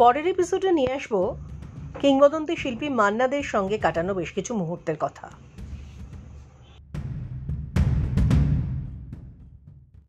পরের এপিসোডে নিয়ে আসব কিংবদন্তি শিল্পী মান্নাদের সঙ্গে কাটানো বেশ কিছু মুহূর্তের কথা।